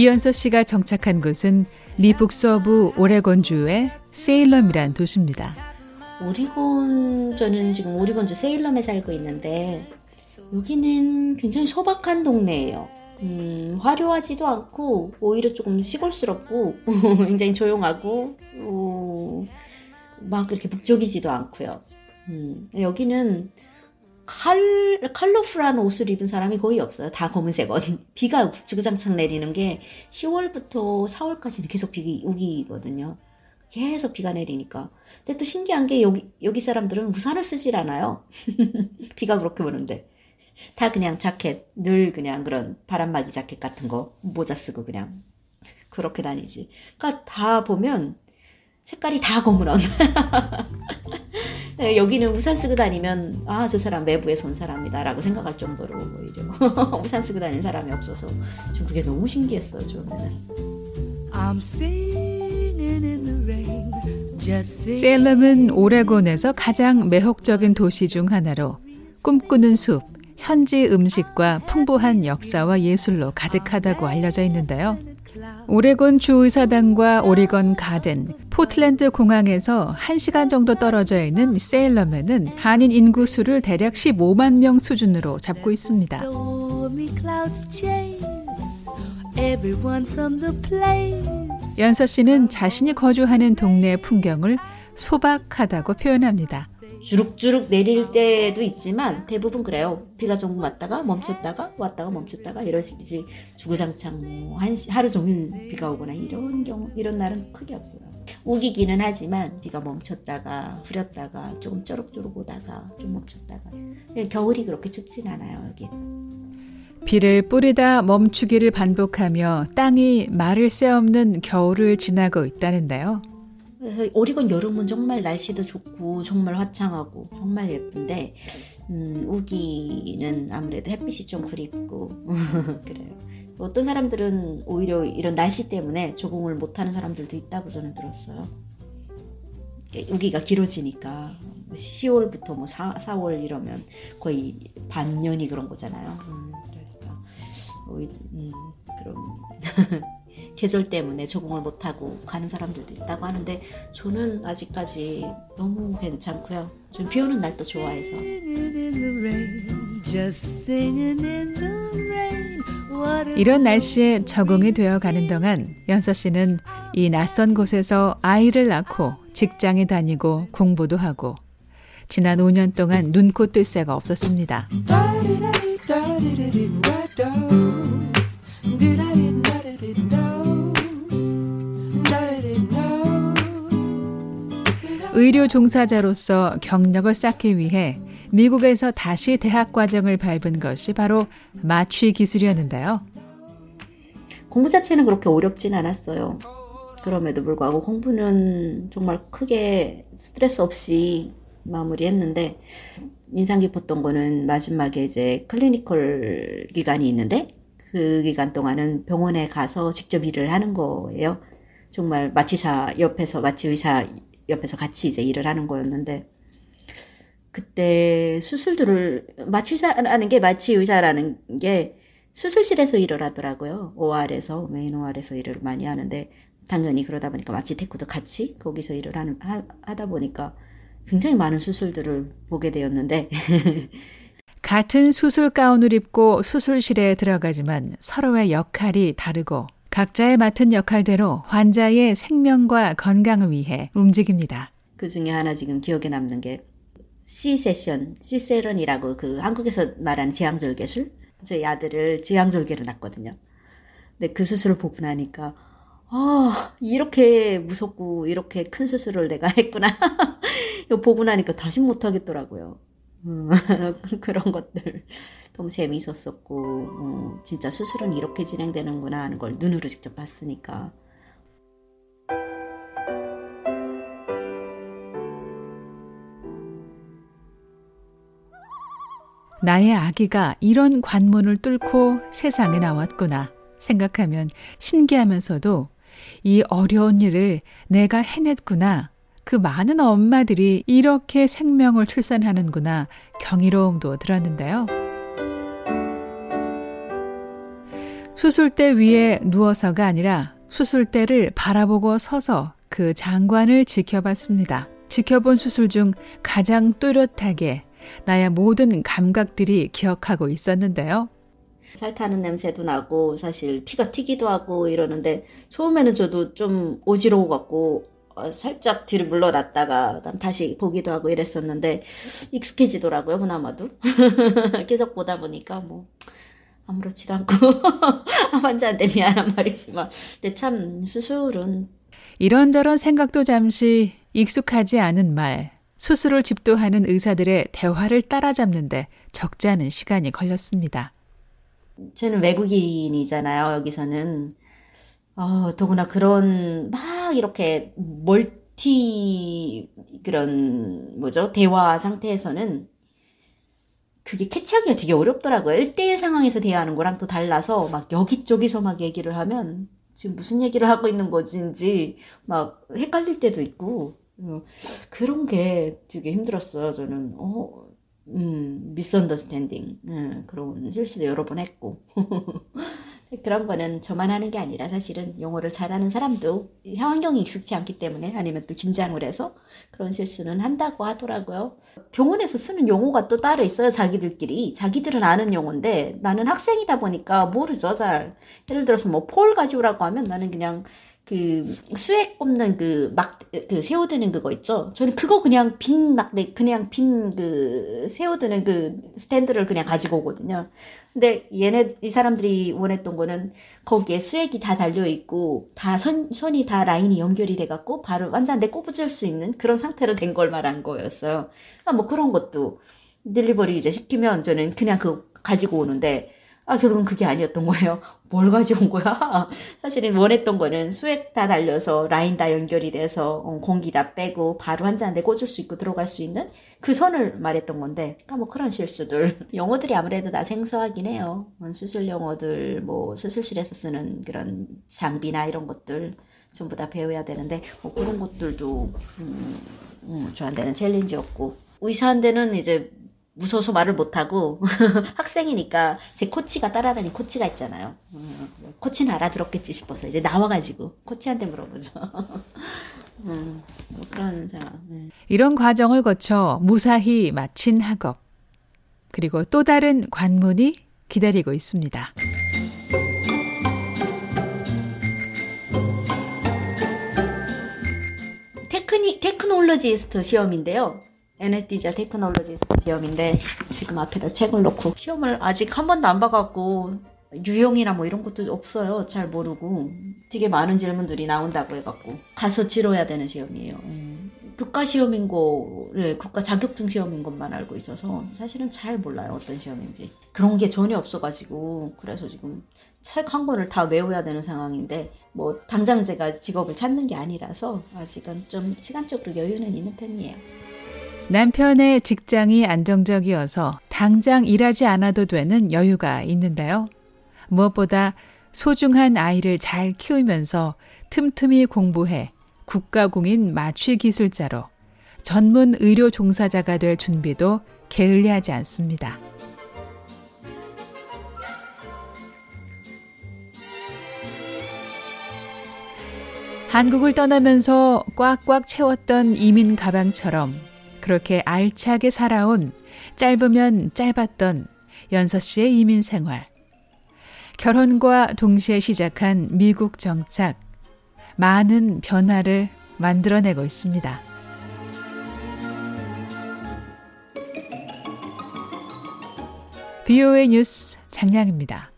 이연서 씨가 정착한 곳은 미 북서부 오레곤주의 세일럼이란 도시입니다. 오리곤 저는 지금 오리곤주 세일럼에 살고 있는데 여기는 굉장히 소박한 동네예요. 음, 화려하지도 않고 오히려 조금 시골스럽고 굉장히 조용하고 어, 막 그렇게 북적이지도 않고요. 음, 여기는 칼, 컬러풀한 옷을 입은 사람이 거의 없어요. 다 검은색 옷. 비가 주구장창 내리는 게 10월부터 4월까지는 계속 비 우기거든요. 계속 비가 내리니까. 근데 또 신기한 게 여기, 여기 사람들은 우산을 쓰질 않아요. 비가 그렇게 오는데. 다 그냥 자켓, 늘 그냥 그런 바람막이 자켓 같은 거, 모자 쓰고 그냥 그렇게 다니지. 그러니까 다 보면 색깔이 다 검은 옷. 네, 여기는 우산 쓰고 다니면 아 저 사람 외부에서 온 사람이다라고 생각할 정도로 오히려 우산 쓰고 다니는 사람이 없어서 좀 그게 너무 신기했어요 저는. 셀럼은 오레곤에서 가장 매혹적인 도시 중 하나로 꿈꾸는 숲, 현지 음식과 풍부한 역사와 예술로 가득하다고 알려져 있는데요. 오레곤 주의사당과 오리건 가든, 포틀랜드 공항에서 1시간 정도 떨어져 있는 세일럼에는 한인 인구 수를 대략 15만 명 수준으로 잡고 있습니다. 연서 씨는 자신이 거주하는 동네의 풍경을 소박하다고 표현합니다. 주룩주룩 내릴 때도 있지만 대부분 그래요. 비가 조금 왔다가 멈췄다가 왔다가 멈췄다가 이런 식이지 주구장창 뭐한 하루 종일 비가 오거나 이런 경우 이런 날은 크게 없어요. 우기기는 하지만 비가 멈췄다가 흐렸다가 조금 쪼룩쪼룩 오다가 좀 멈췄다가 겨울이 그렇게 춥진 않아요 여기. 비를 뿌리다 멈추기를 반복하며 땅이 말을 새 없는 겨울을 지나고 있다는데요. 그래서 오리건 여름은 정말 날씨도 좋고 정말 화창하고 정말 예쁜데 음, 우기는 아무래도 햇빛이 좀 그립고 그래요. 어떤 사람들은 오히려 이런 날씨 때문에 적응을 못하는 사람들도 있다고 저는 들었어요. 우기가 길어지니까 10월부터 뭐 4, 4월 이러면 거의 반년이 그런 거잖아요. 음, 음, 그럼 계절 때문에 적응을 못하고 가는 사람들도 있다고 하는데 저는 아직까지 너무 괜찮고요. 전비 오는 날도 좋아해서. 이런 날씨에 적응이 되어 가는 동안 연서 씨는 이 낯선 곳에서 아이를 낳고 직장에 다니고 공부도 하고 지난 5년 동안 눈코 뜰 새가 없었습니다. 의료 종사자로서 경력을 쌓기 위해 미국에서 다시 대학 과정을 밟은 것이 바로 마취 기술이었는데요. 공부 자체는 그렇게 어렵진 않았어요. 그럼에도 불구하고 공부는 정말 크게 스트레스 없이 마무리했는데 인상 깊었던 거는 마지막에 이제 clinical 기간이 있는데 그 기간 동안은 병원에 가서 직접 일을 하는 거예요. 정말 마취사 옆에서 마취 의사 옆에서 같이 이제 일을 하는 거였는데 그때 수술들을 마취사라는 게 마취 의사라는 게 수술실에서 일을 하더라고요. OR에서 main OR에서 일을 많이 하는데 당연히 그러다 보니까 마취 tech도 같이 거기서 일을 하, 하다 보니까 굉장히 많은 수술들을 보게 되었는데 같은 수술 가운을 입고 수술실에 들어가지만 서로의 역할이 다르고 각자의 맡은 역할대로 환자의 생명과 건강을 위해 움직입니다. 그 중에 하나 지금 기억에 남는 게 C 세션, C세런이라고 그 한국에서 말하는 제왕절개술? 저희 아들을 제왕절개를 났거든요. 근데 그 수술을 보고 나니까 아 이렇게 무섭고 이렇게 큰 수술을 내가 했구나. 이거 보고 나니까 다시 못하겠더라고요. 음, 그런 것들. 너무 재미있었었고 어, 진짜 수술은 이렇게 진행되는구나 하는 걸 눈으로 직접 봤으니까 나의 아기가 이런 관문을 뚫고 세상에 나왔구나 생각하면 신기하면서도 이 어려운 일을 내가 해냈구나. 그 많은 엄마들이 이렇게 생명을 출산하는구나 경이로움도 들었는데요. 수술대 위에 누워서가 아니라 수술대를 바라보고 서서 그 장관을 지켜봤습니다. 지켜본 수술 중 가장 또렷하게 나의 모든 감각들이 기억하고 있었는데요. 살 타는 냄새도 나고 사실 피가 튀기도 하고 이러는데 처음에는 저도 좀 어지러워 갖고 어, 살짝 뒤를 물러났다가 다시 보기도 하고 이랬었는데 익숙해지더라고요 그나마도 계속 보다 보니까 뭐 아무렇지도 않고 환자한테 미안한 말이지만 근데 참 수술은 이런저런 생각도 잠시 익숙하지 않은 말 수술을 집도하는 의사들의 대화를 따라잡는데 적지 않은 시간이 걸렸습니다. 저는 외국인이잖아요. 여기서는 어, 더구나 그런 막 이렇게 멀티 그런 뭐죠 대화 상태에서는 그게 캐치하기가 되게 어렵더라고요. 1대1 상황에서 대화하는 거랑 또 달라서 막 여기저기서 막 얘기를 하면 지금 무슨 얘기를 하고 있는 거지인지 막 헷갈릴 때도 있고 어, 그런 게 되게 힘들었어요. 저는 어, 음, 미스언더스탠딩 음, 그런 실수도 여러 번 했고 그런 거는 저만 하는 게 아니라 사실은 영어를 잘하는 사람도 환경이 익숙치 않기 때문에 아니면 또 긴장을 해서 그런 실수는 한다고 하더라고요. 병원에서 쓰는 용어가 또 따로 있어요. 자기들끼리. 자기들은 아는 용어인데 나는 학생이다 보니까 모르죠. 잘. 예를 들어서 뭐 폴 가져오라고 하면 나는 그냥 그 수액 꼽는 그 막 그 세워두는 그거 있죠. 저는 그거 그냥 빈막 그냥 빈 그 세워두는 그 스탠드를 그냥 가지고 오거든요. 근데 얘네 이 사람들이 원했던 거는 거기에 수액이 다 달려 있고 다 선 선이 다 라인이 연결이 돼 갖고 바로 완전 내 꼽아줄 수 있는 그런 상태로 된 걸 말한 거였어요. 그러니까 뭐 그런 것도 delivery 이제 시키면 저는 그냥 그 가지고 오는데 아, 결국은 그게 아니었던 거예요. 뭘 가져온 거야? 사실은 원했던 거는 수액 다 달려서 라인 다 연결이 돼서 어, 공기 다 빼고 바로 환자한테 꽂을 수 있고 들어갈 수 있는 그 선을 말했던 건데, 그러니까 뭐 그런 실수들. 영어들이 아무래도 다 생소하긴 해요. 뭐 수술 영어들, 뭐 수술실에서 쓰는 그런 장비나 이런 것들 전부 다 배워야 되는데, 뭐 그런 것들도, 음, 음, 저한테는 챌린지였고, 의사한테는 이제 무서워서 말을 못하고 학생이니까 제 코치가 따라다니는 코치가 있잖아요. 음, 코치는 알아들었겠지 싶어서 이제 나와가지고 코치한테 물어보죠. 음, 뭐 그런 상황. 네. 이런 과정을 거쳐 무사히 마친 학업. 그리고 또 다른 관문이 기다리고 있습니다. techno, technologist 시험인데요. anesthesia technologist 시험인데 지금 앞에다 책을 놓고 시험을 아직 한 번도 안 봐갖고 유형이나 뭐 이런 것도 없어요. 잘 모르고 되게 많은 질문들이 나온다고 해갖고 가서 치러야 되는 시험이에요. 음. 국가 시험인 거, 네, 국가 자격증 시험인 것만 알고 있어서 사실은 잘 몰라요 어떤 시험인지 그런 게 전혀 없어가지고 그래서 지금 책 한 권을 다 외워야 되는 상황인데 뭐 당장 제가 직업을 찾는 게 아니라서 아직은 좀 시간적으로 여유는 있는 편이에요. 남편의 직장이 안정적이어서 당장 일하지 않아도 되는 여유가 있는데요. 무엇보다 소중한 아이를 잘 키우면서 틈틈이 공부해 국가공인 마취 기술자로 전문 의료 종사자가 될 준비도 게을리하지 않습니다. 한국을 떠나면서 꽉꽉 채웠던 이민 가방처럼 그렇게 알차게 살아온 짧으면 짧았던 연서 씨의 이민 생활. 결혼과 동시에 시작한 미국 정착. 많은 변화를 만들어내고 있습니다. BOA 뉴스 장량입니다.